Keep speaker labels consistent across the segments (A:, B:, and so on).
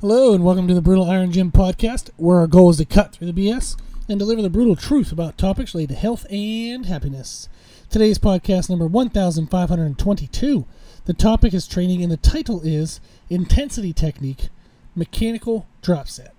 A: Hello, and welcome to the Brutal Iron Gym podcast, where our goal is to cut through the BS and deliver the brutal truth about topics related to health and happiness. Today's podcast number 1522. The topic is training, and the title is Intensity Technique Mechanical Drop Set.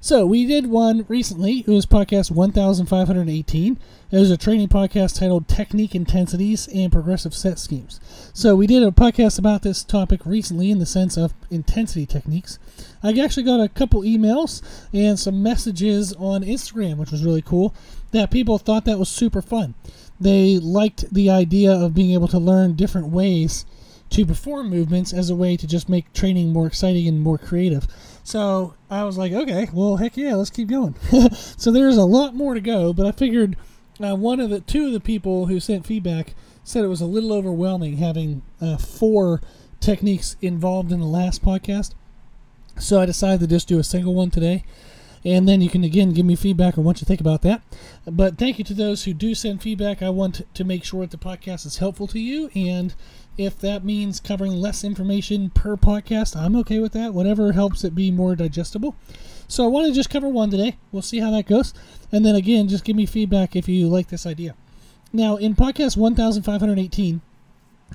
A: So, we did one recently. It was podcast 1518. It was a training podcast titled Technique Intensities and Progressive Set Schemes. So, we did a podcast about this topic recently in the sense of intensity techniques. I actually got a couple emails and some messages on Instagram, which was really cool, that people thought that was super fun. They liked the idea of being able to learn different ways to perform movements as a way to just make training more exciting and more creative. So I was like, okay, well, heck yeah, let's keep going. so there's a lot more to go, but I figured uh, one of the two of the people who sent feedback said it was a little overwhelming having uh, four techniques involved in the last podcast. So I decided to just do a single one today. And then you can again give me feedback on what you think about that. But thank you to those who do send feedback. I want to make sure that the podcast is helpful to you. And if that means covering less information per podcast, I'm okay with that. Whatever helps it be more digestible. So I want to just cover one today. We'll see how that goes. And then again, just give me feedback if you like this idea. Now, in podcast 1518,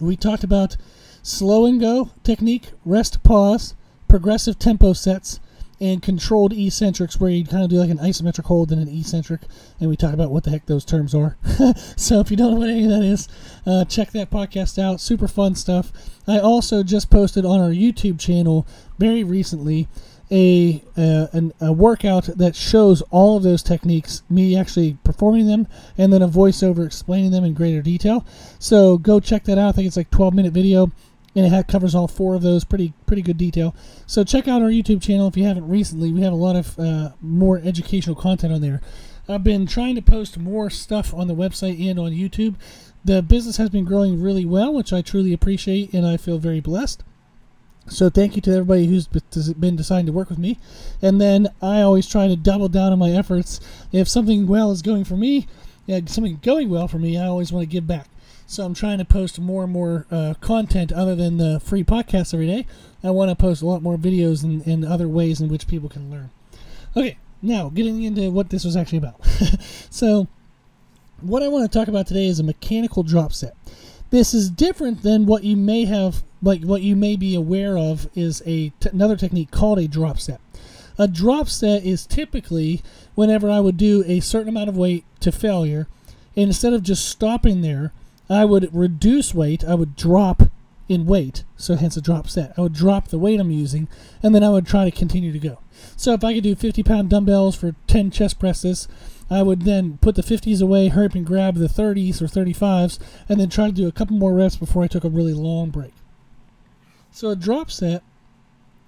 A: we talked about slow and go technique, rest pause, progressive tempo sets, and controlled eccentrics, where you kind of do like an isometric hold and an eccentric. And we talk about what the heck those terms are. so if you don't know what any of that is, uh, check that podcast out. Super fun stuff. I also just posted on our YouTube channel very recently a, uh, an, a workout that shows all of those techniques, me actually performing them, and then a voiceover explaining them in greater detail. So go check that out. I think it's like 12 minute video and it covers all four of those pretty pretty good detail. So check out our YouTube channel if you haven't recently. We have a lot of uh, more educational content on there. I've been trying to post more stuff on the website and on YouTube. The business has been growing really well, which I truly appreciate, and I feel very blessed. So thank you to everybody who's been deciding to work with me. And then I always try to double down on my efforts. If something well is going for me, yeah, something going well for me, I always want to give back. So I'm trying to post more and more uh, content other than the free podcast every day. I want to post a lot more videos and, and other ways in which people can learn. Okay, now getting into what this was actually about. so, what I want to talk about today is a mechanical drop set. This is different than what you may have, like what you may be aware of, is a t- another technique called a drop set. A drop set is typically whenever I would do a certain amount of weight to failure, and instead of just stopping there, I would reduce weight. I would drop in weight, so hence a drop set. I would drop the weight I'm using, and then I would try to continue to go. So if I could do 50 pound dumbbells for 10 chest presses, I would then put the 50s away, hurry up and grab the 30s or 35s, and then try to do a couple more reps before I took a really long break. So a drop set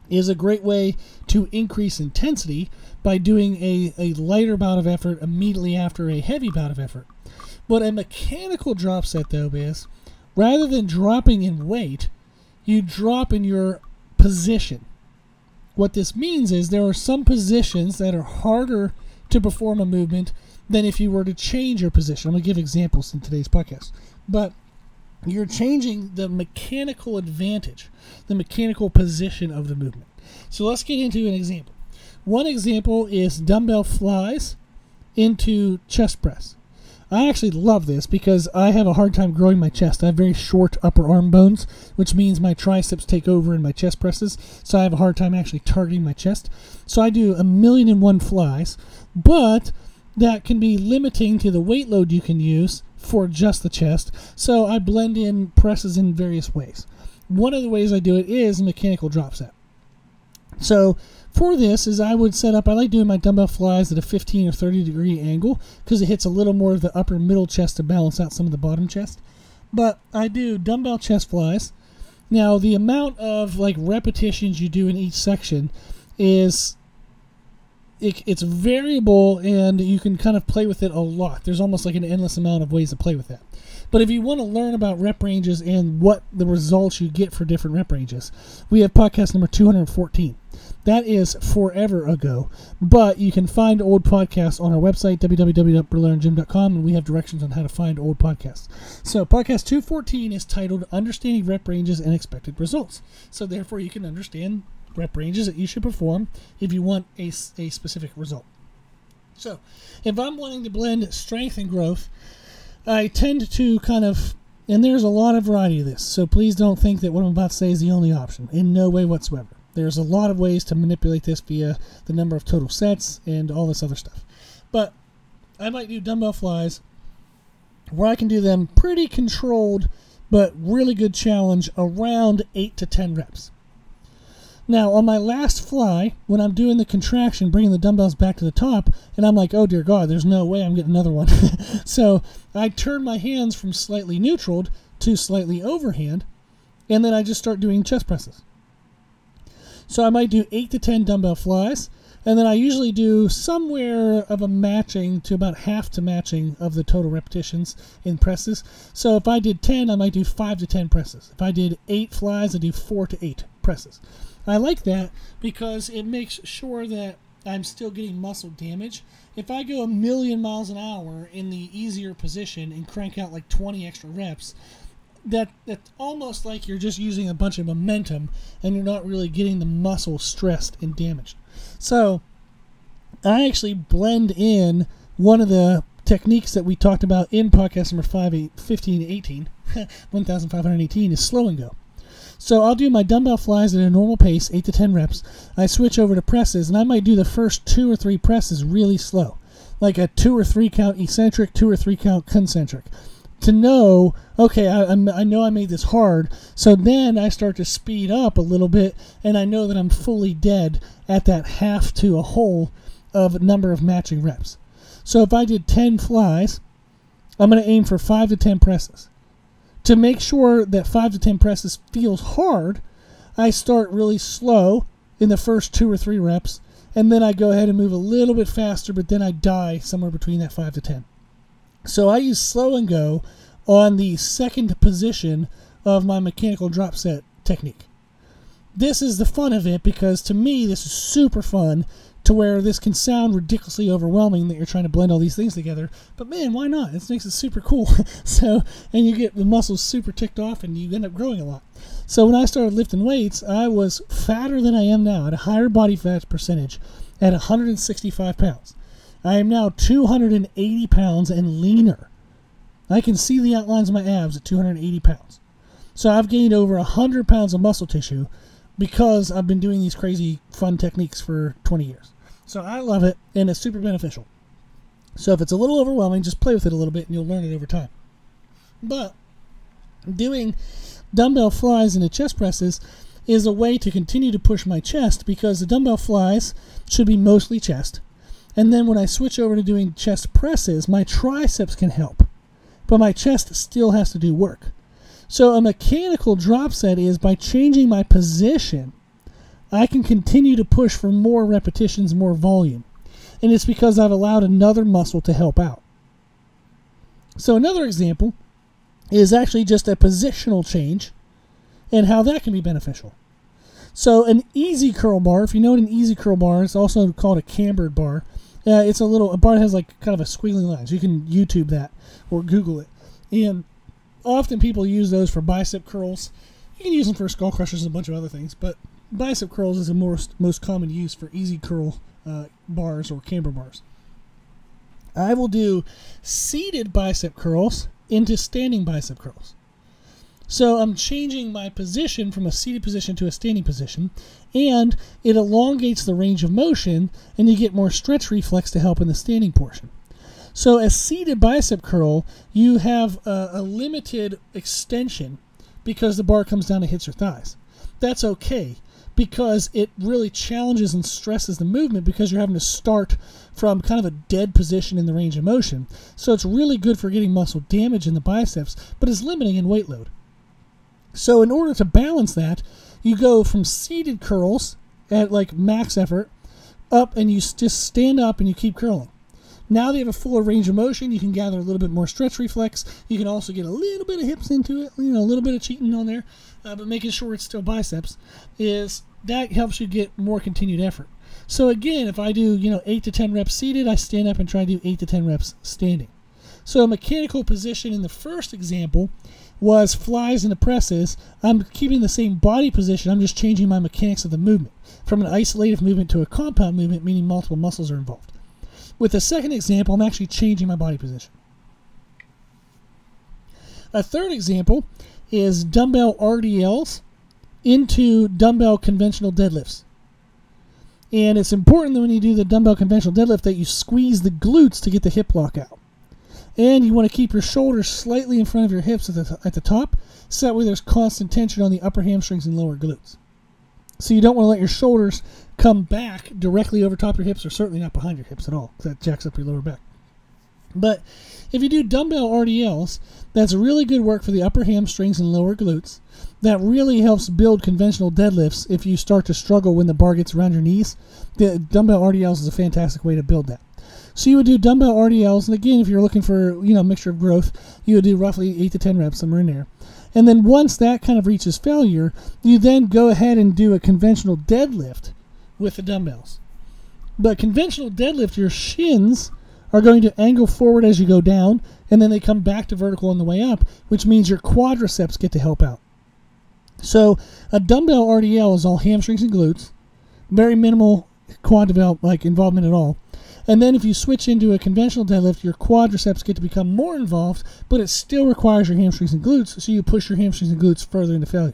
A: is a great way to increase intensity by doing a, a lighter bout of effort immediately after a heavy bout of effort. But a mechanical drop set, though, is rather than dropping in weight, you drop in your position. What this means is there are some positions that are harder to perform a movement than if you were to change your position. I'm going to give examples in today's podcast. But you're changing the mechanical advantage, the mechanical position of the movement. So let's get into an example. One example is dumbbell flies into chest press. I actually love this because I have a hard time growing my chest. I have very short upper arm bones, which means my triceps take over in my chest presses, so I have a hard time actually targeting my chest. So I do a million and one flies, but that can be limiting to the weight load you can use for just the chest. So I blend in presses in various ways. One of the ways I do it is a mechanical drop set. So for this is I would set up, I like doing my dumbbell flies at a 15 or 30 degree angle because it hits a little more of the upper middle chest to balance out some of the bottom chest. But I do dumbbell chest flies. Now the amount of like repetitions you do in each section is it, it's variable and you can kind of play with it a lot. There's almost like an endless amount of ways to play with that. But if you want to learn about rep ranges and what the results you get for different rep ranges, we have podcast number 214. That is forever ago, but you can find old podcasts on our website, www.brutalirongym.com, and we have directions on how to find old podcasts. So, podcast 214 is titled Understanding Rep Ranges and Expected Results. So, therefore, you can understand rep ranges that you should perform if you want a, a specific result. So, if I'm wanting to blend strength and growth, I tend to kind of, and there's a lot of variety of this, so please don't think that what I'm about to say is the only option. In no way whatsoever. There's a lot of ways to manipulate this via the number of total sets and all this other stuff. But I might do dumbbell flies where I can do them pretty controlled but really good challenge around 8 to 10 reps. Now, on my last fly, when I'm doing the contraction, bringing the dumbbells back to the top, and I'm like, oh dear God, there's no way I'm getting another one. so I turn my hands from slightly neutral to slightly overhand, and then I just start doing chest presses. So I might do 8 to 10 dumbbell flies, and then I usually do somewhere of a matching to about half to matching of the total repetitions in presses. So if I did 10, I might do 5 to 10 presses. If I did 8 flies, I do 4 to 8 presses. I like that because it makes sure that I'm still getting muscle damage. If I go a million miles an hour in the easier position and crank out like 20 extra reps, that that's almost like you're just using a bunch of momentum and you're not really getting the muscle stressed and damaged. So I actually blend in one of the techniques that we talked about in podcast number 5, 15, 18, 1518 is slow and go. So I'll do my dumbbell flies at a normal pace, 8 to 10 reps. I switch over to presses, and I might do the first two or three presses really slow, like a two or three count eccentric, two or three count concentric. To know, okay, I, I know I made this hard, so then I start to speed up a little bit, and I know that I'm fully dead at that half to a whole of number of matching reps. So if I did 10 flies, I'm going to aim for 5 to 10 presses to make sure that 5 to 10 presses feels hard, I start really slow in the first two or three reps, and then I go ahead and move a little bit faster, but then I die somewhere between that 5 to 10. So I use slow and go on the second position of my mechanical drop set technique. This is the fun of it because to me, this is super fun to where this can sound ridiculously overwhelming that you're trying to blend all these things together. But man, why not? It makes it super cool. so, and you get the muscles super ticked off and you end up growing a lot. So when I started lifting weights, I was fatter than I am now, at a higher body fat percentage, at 165 pounds. I am now 280 pounds and leaner. I can see the outlines of my abs at 280 pounds. So I've gained over 100 pounds of muscle tissue because I've been doing these crazy fun techniques for 20 years. So I love it, and it's super beneficial. So if it's a little overwhelming, just play with it a little bit, and you'll learn it over time. But doing dumbbell flies into chest presses is a way to continue to push my chest because the dumbbell flies should be mostly chest. And then when I switch over to doing chest presses, my triceps can help. But my chest still has to do work. So a mechanical drop set is by changing my position, I can continue to push for more repetitions, more volume. And it's because I've allowed another muscle to help out. So another example is actually just a positional change and how that can be beneficial. So an easy curl bar, if you know what an easy curl bar is, also called a cambered bar. Uh, it's a little a bar that has like kind of a squiggly line. So you can YouTube that or Google it. And often people use those for bicep curls. You can use them for skull crushers and a bunch of other things, but bicep curls is the most most common use for easy curl uh, bars or camber bars. I will do seated bicep curls into standing bicep curls. So I'm changing my position from a seated position to a standing position, and it elongates the range of motion, and you get more stretch reflex to help in the standing portion. So, a seated bicep curl, you have a, a limited extension because the bar comes down and hits your thighs. That's okay because it really challenges and stresses the movement because you're having to start from kind of a dead position in the range of motion. So it's really good for getting muscle damage in the biceps, but it's limiting in weight load. So in order to balance that, you go from seated curls at like max effort up and you just stand up and you keep curling. Now they have a fuller range of motion. You can gather a little bit more stretch reflex. You can also get a little bit of hips into it, you know, a little bit of cheating on there, uh, but making sure it's still biceps is that helps you get more continued effort. So again, if I do, you know, eight to ten reps seated, I stand up and try to do eight to ten reps standing. So a mechanical position in the first example was flies into presses. I'm keeping the same body position. I'm just changing my mechanics of the movement from an isolated movement to a compound movement, meaning multiple muscles are involved. With the second example, I'm actually changing my body position. A third example is dumbbell RDLs into dumbbell conventional deadlifts. And it's important that when you do the dumbbell conventional deadlift that you squeeze the glutes to get the hip lock out. And you want to keep your shoulders slightly in front of your hips at the, at the top, so that way there's constant tension on the upper hamstrings and lower glutes. So you don't want to let your shoulders come back directly over top of your hips, or certainly not behind your hips at all, because that jacks up your lower back. But if you do dumbbell RDLs, that's really good work for the upper hamstrings and lower glutes. That really helps build conventional deadlifts if you start to struggle when the bar gets around your knees. The dumbbell RDLs is a fantastic way to build that. So you would do dumbbell RDLs, and again, if you're looking for you know a mixture of growth, you would do roughly eight to ten reps somewhere in there. And then once that kind of reaches failure, you then go ahead and do a conventional deadlift with the dumbbells. But conventional deadlift, your shins are going to angle forward as you go down, and then they come back to vertical on the way up, which means your quadriceps get to help out. So a dumbbell RDL is all hamstrings and glutes, very minimal quad develop, like involvement at all. And then if you switch into a conventional deadlift, your quadriceps get to become more involved, but it still requires your hamstrings and glutes, so you push your hamstrings and glutes further into failure.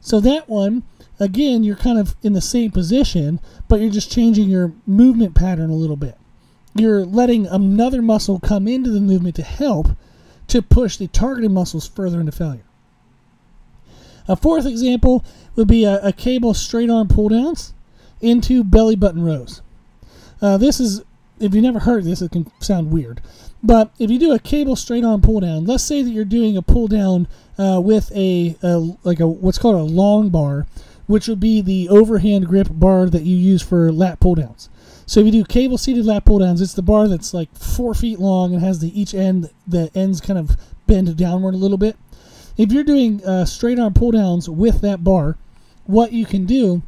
A: So that one, again, you're kind of in the same position, but you're just changing your movement pattern a little bit. You're letting another muscle come into the movement to help to push the targeted muscles further into failure. A fourth example would be a, a cable straight arm pull downs into belly button rows. Uh, this is, if you never heard this, it can sound weird. But if you do a cable straight arm pull down, let's say that you're doing a pull down uh, with a, a like a what's called a long bar, which would be the overhand grip bar that you use for lat pull downs. So if you do cable seated lat pull downs, it's the bar that's like four feet long and has the each end the ends kind of bend downward a little bit. If you're doing uh, straight arm pull downs with that bar, what you can do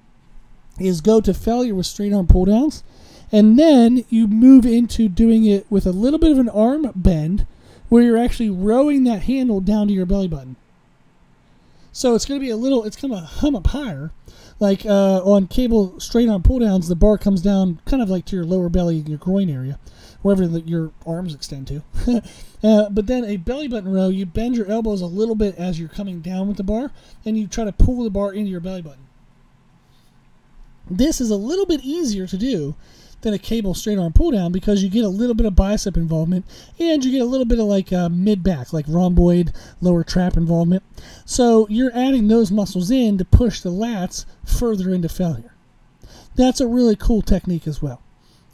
A: is go to failure with straight arm pull downs and then you move into doing it with a little bit of an arm bend where you're actually rowing that handle down to your belly button. So it's going to be a little, it's going to hum up higher. Like uh, on cable straight arm pull downs, the bar comes down kind of like to your lower belly, your groin area, wherever the, your arms extend to. uh, but then a belly button row, you bend your elbows a little bit as you're coming down with the bar, and you try to pull the bar into your belly button. This is a little bit easier to do than a cable straight arm pull down because you get a little bit of bicep involvement and you get a little bit of like uh, mid back, like rhomboid, lower trap involvement. So you're adding those muscles in to push the lats further into failure. That's a really cool technique as well.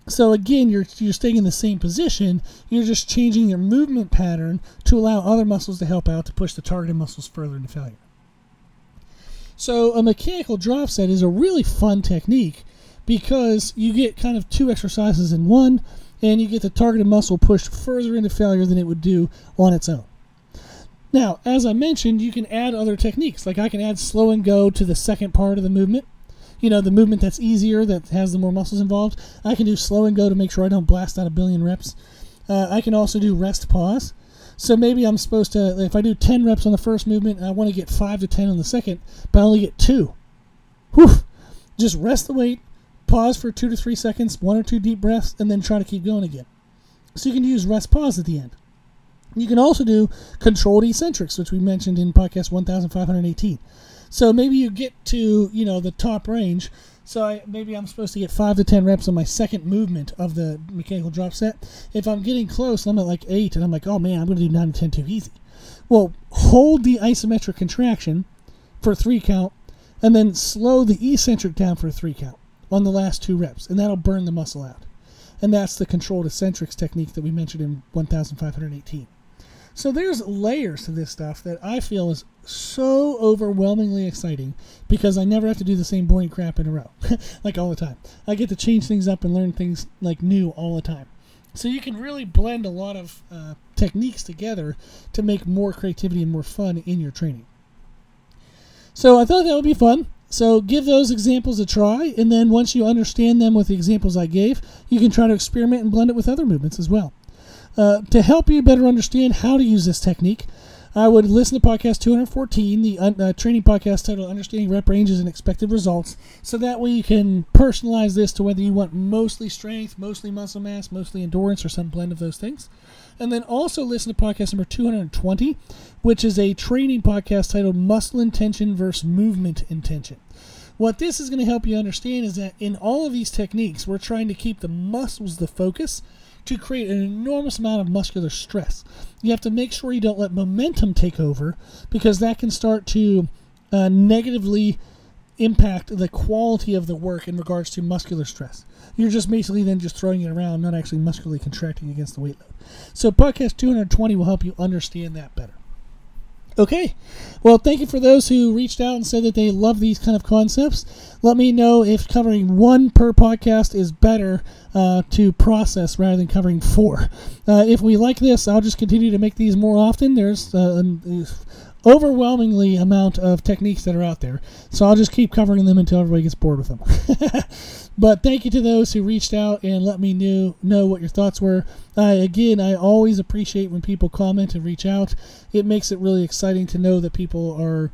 A: So again, you're you're staying in the same position. You're just changing your movement pattern to allow other muscles to help out to push the targeted muscles further into failure. So a mechanical drop set is a really fun technique because you get kind of two exercises in one, and you get the targeted muscle pushed further into failure than it would do on its own. Now, as I mentioned, you can add other techniques. Like I can add slow and go to the second part of the movement. You know, the movement that's easier, that has the more muscles involved. I can do slow and go to make sure I don't blast out a billion reps. Uh, I can also do rest pause. So maybe I'm supposed to, if I do 10 reps on the first movement, and I want to get 5 to 10 on the second, but I only get 2. Whew! Just rest the weight, pause for two to three seconds, one or two deep breaths, and then try to keep going again. So you can use rest pause at the end. You can also do controlled eccentrics, which we mentioned in podcast 1518. So maybe you get to, you know, the top range. So I, maybe I'm supposed to get five to ten reps on my second movement of the mechanical drop set. If I'm getting close, I'm at like eight, and I'm like, oh man, I'm going to do nine to ten too easy. Well, hold the isometric contraction for three count, and then slow the eccentric down for a three count on the last two reps, and that'll burn the muscle out. And that's the controlled eccentrics technique that we mentioned in 1518. So there's layers to this stuff that I feel is so overwhelmingly exciting because I never have to do the same boring crap in a row, like all the time. I get to change things up and learn things like new all the time. So you can really blend a lot of uh, techniques together to make more creativity and more fun in your training. So I thought that would be fun. So give those examples a try, and then once you understand them with the examples I gave, you can try to experiment and blend it with other movements as well. uh, to help you better understand how to use this technique, I would listen to podcast 214, the uh, training podcast titled Understanding Rep Ranges and Expected Results, so that way you can personalize this to whether you want mostly strength, mostly muscle mass, mostly endurance, or some blend of those things. And then also listen to podcast number 220, which is a training podcast titled Muscle Intention versus Movement Intention. What this is going to help you understand is that in all of these techniques, we're trying to keep the muscles the focus to create an enormous amount of muscular stress. You have to make sure you don't let momentum take over because that can start to uh, negatively impact the quality of the work in regards to muscular stress. You're just basically then just throwing it around, not actually muscularly contracting against the weight load. So, podcast 220 will help you understand that better. Okay. Well, thank you for those who reached out and said that they love these kind of concepts. Let me know if covering one per podcast is better uh, to process rather than covering four. Uh, if we like this, I'll just continue to make these more often. There's uh, overwhelmingly amount of techniques that are out there. So I'll just keep covering them until everybody gets bored with them. but thank you to those who reached out and let me know, know what your thoughts were. Uh, again, I always appreciate when people comment and reach out. It makes it really exciting to know that people are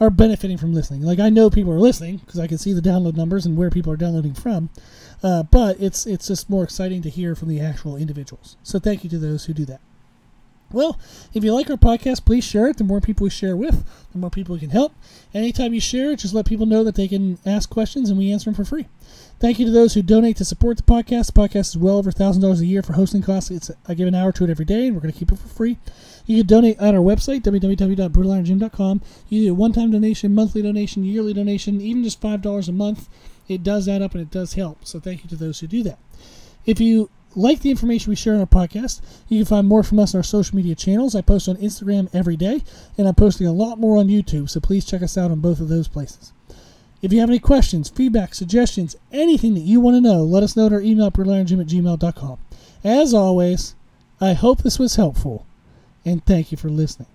A: are benefiting from listening. Like I know people are listening because I can see the download numbers and where people are downloading from. Uh, but it's it's just more exciting to hear from the actual individuals. So thank you to those who do that. Well, if you like our podcast, please share it. The more people we share with, the more people we can help. Anytime you share it, just let people know that they can ask questions and we answer them for free. Thank you to those who donate to support the podcast. The podcast is well over $1,000 a year for hosting costs. It's I give an hour to it every day, and we're going to keep it for free. You can donate at our website, www.brutalirongym.com. You do a one-time donation, monthly donation, yearly donation, even just $5 a month. It does add up and it does help. So thank you to those who do that. If you like the information we share on our podcast, you can find more from us on our social media channels. I post on Instagram every day, and I'm posting a lot more on YouTube, so please check us out on both of those places. If you have any questions, feedback, suggestions, anything that you want to know, let us know at our email at at gmail.com. As always, I hope this was helpful, and thank you for listening.